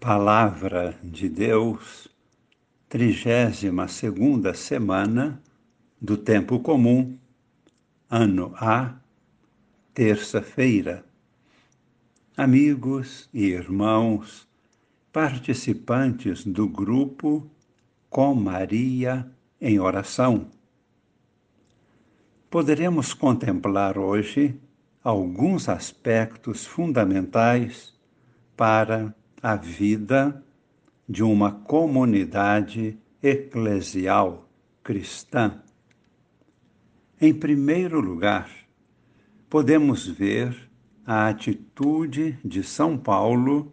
Palavra de Deus, trigésima segunda semana do Tempo Comum, ano A, terça-feira. Amigos e irmãos, participantes do grupo Com Maria em Oração. Poderemos contemplar hoje alguns aspectos fundamentais para a vida de uma comunidade eclesial cristã. Em primeiro lugar, podemos ver a atitude de São Paulo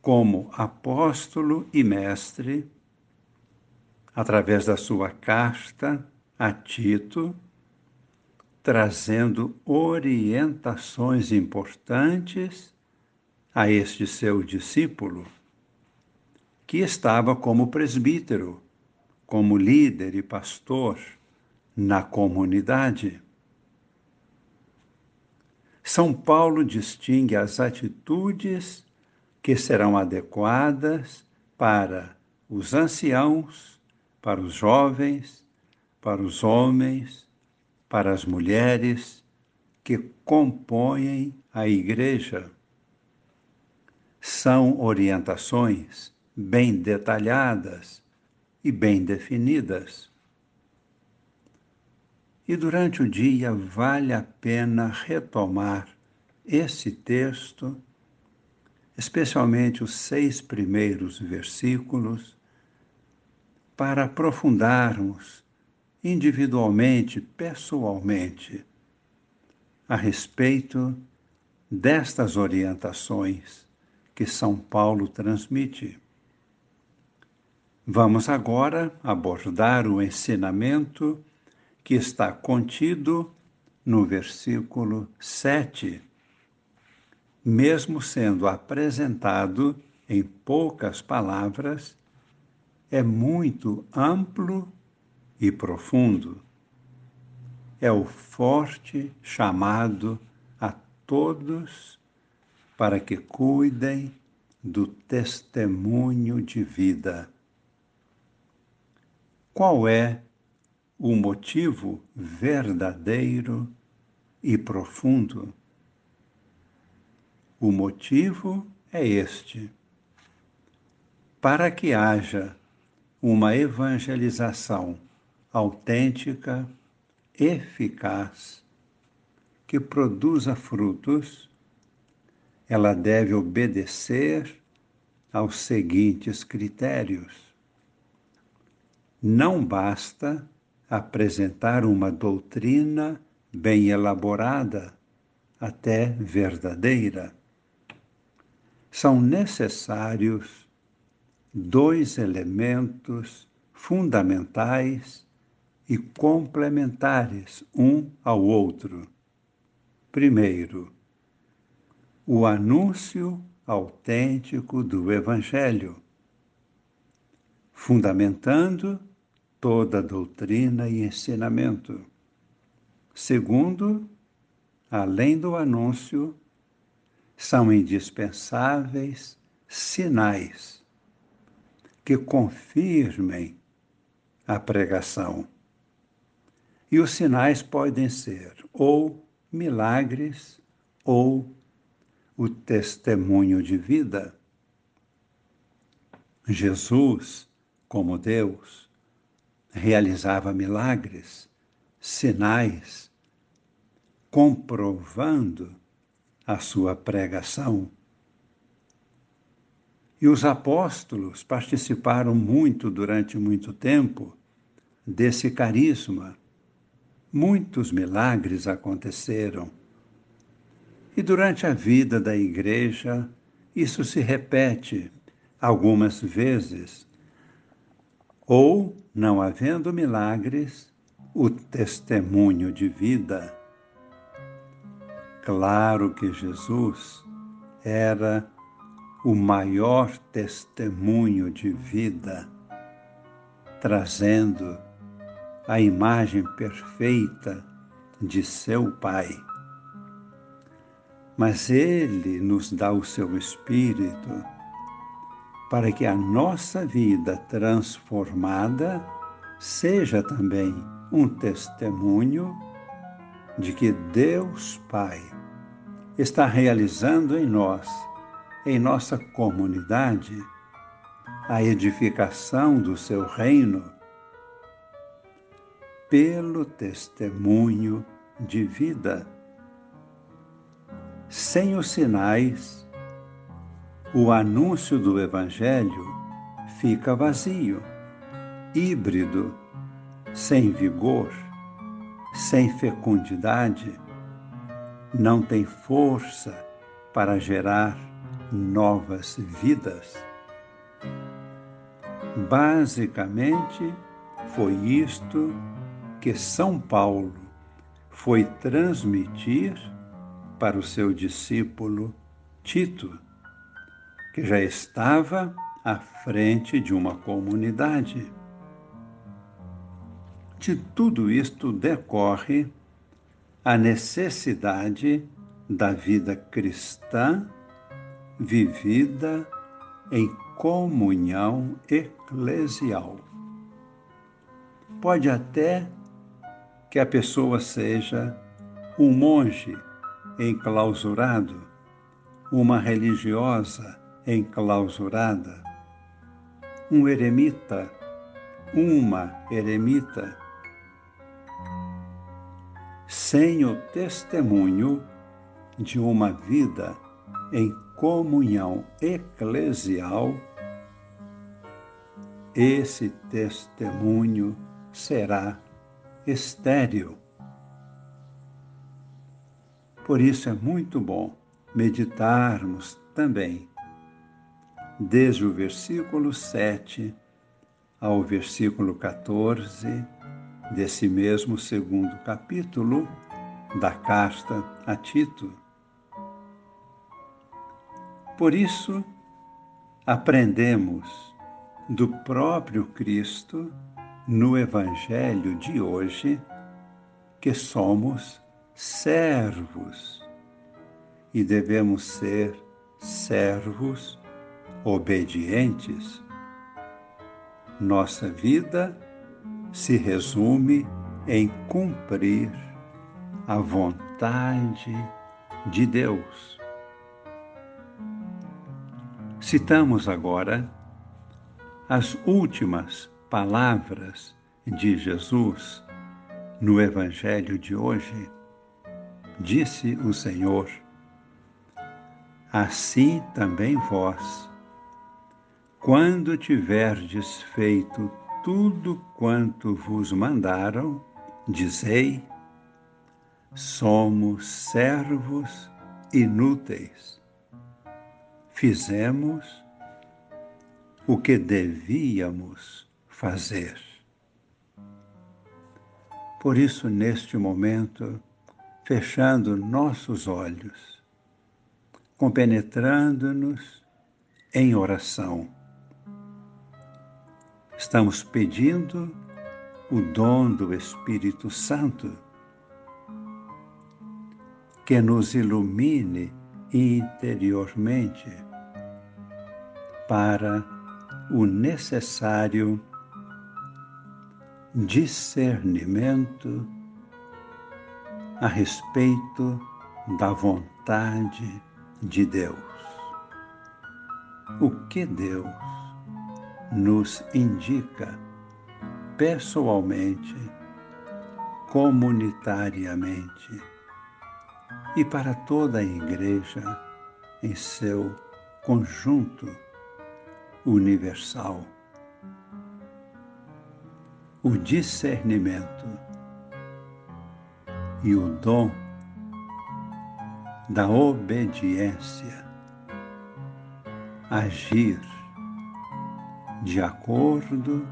como apóstolo e mestre, através da sua carta a Tito, trazendo orientações importantes a este seu discípulo, que estava como presbítero, como líder e pastor na comunidade. São Paulo distingue as atitudes que serão adequadas para os anciãos, para os jovens, para os homens, para as mulheres que compõem a igreja são orientações bem detalhadas e bem definidas. E durante o dia vale a pena retomar esse texto, especialmente os seis primeiros versículos, para aprofundarmos individualmente, pessoalmente, a respeito destas orientações que São Paulo transmite. Vamos agora abordar o ensinamento que está contido no versículo 7, mesmo sendo apresentado em poucas palavras, é muito amplo e profundo. É o forte chamado a todos para que cuidem do testemunho de vida. Qual é o motivo verdadeiro e profundo? O motivo é este: para que haja uma evangelização autêntica, eficaz, que produza frutos ela deve obedecer aos seguintes critérios. Não basta apresentar uma doutrina bem elaborada, até verdadeira. São necessários dois elementos fundamentais e complementares um ao outro. Primeiro, o anúncio autêntico do Evangelho, fundamentando toda doutrina e ensinamento. Segundo, além do anúncio, são indispensáveis sinais que confirmem a pregação. E os sinais podem ser ou milagres ou o testemunho de vida. Jesus, como Deus, realizava milagres, sinais, comprovando a sua pregação. E os apóstolos participaram muito durante muito tempo desse carisma. Muitos milagres aconteceram e durante a vida da igreja, isso se repete algumas vezes. Ou, não havendo milagres, o testemunho de vida. Claro que Jesus era o maior testemunho de vida, trazendo a imagem perfeita de seu Pai mas Ele nos dá o seu Espírito para que a nossa vida transformada seja também um testemunho de que Deus Pai está realizando em nós, em nossa comunidade, a edificação do seu reino pelo testemunho de vida. Sem os sinais, o anúncio do Evangelho fica vazio, híbrido, sem vigor, sem fecundidade, não tem força para gerar novas vidas. Basicamente, foi isto que São Paulo foi transmitir para o seu discípulo Tito, que já estava à frente de uma comunidade. De tudo isto decorre a necessidade da vida cristã vivida em comunhão eclesial. Pode até que a pessoa seja um monge enclausurado, uma religiosa enclausurada, um eremita, uma eremita. Sem o testemunho de uma vida em comunhão eclesial, esse testemunho será estéril. Por isso é muito bom meditarmos também, desde o versículo 7 ao versículo 14 desse mesmo segundo capítulo da carta a Tito. Por isso, aprendemos do próprio Cristo no Evangelho de hoje que somos servos e devemos ser servos obedientes. Nossa vida se resume em cumprir a vontade de Deus. Citamos agora as últimas palavras de Jesus no Evangelho de hoje, disse o Senhor: Assim também vós, quando tiverdes feito tudo quanto vos mandaram, dizei: somos servos inúteis. Fizemos o que devíamos fazer. Por isso, neste momento, fechando nossos olhos, compenetrando-nos em oração, estamos pedindo o dom do Espírito Santo que nos ilumine interiormente para o necessário discernimento a respeito da vontade de Deus. O que Deus nos indica pessoalmente, comunitariamente e para toda a Igreja em seu conjunto universal. O discernimento e o dom da obediência, agir de acordo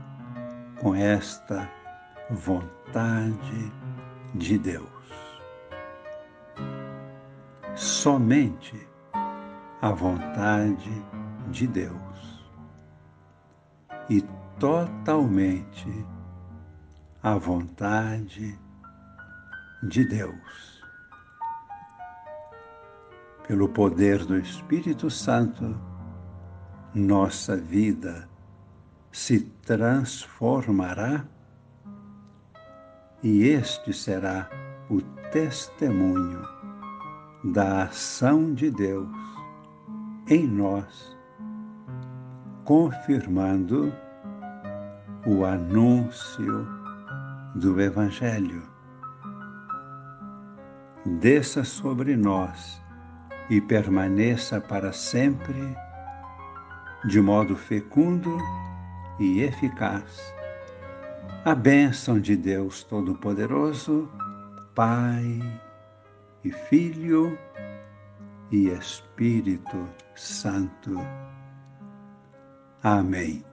com esta vontade de Deus. Somente a vontade de Deus e totalmente a vontade de Deus. Pelo poder do Espírito Santo, nossa vida se transformará e este será o testemunho da ação de Deus em nós, confirmando o anúncio do Evangelho. Desça sobre nós e permaneça para sempre de modo fecundo e eficaz. A bênção de Deus Todo-Poderoso, Pai e Filho e Espírito Santo. Amém.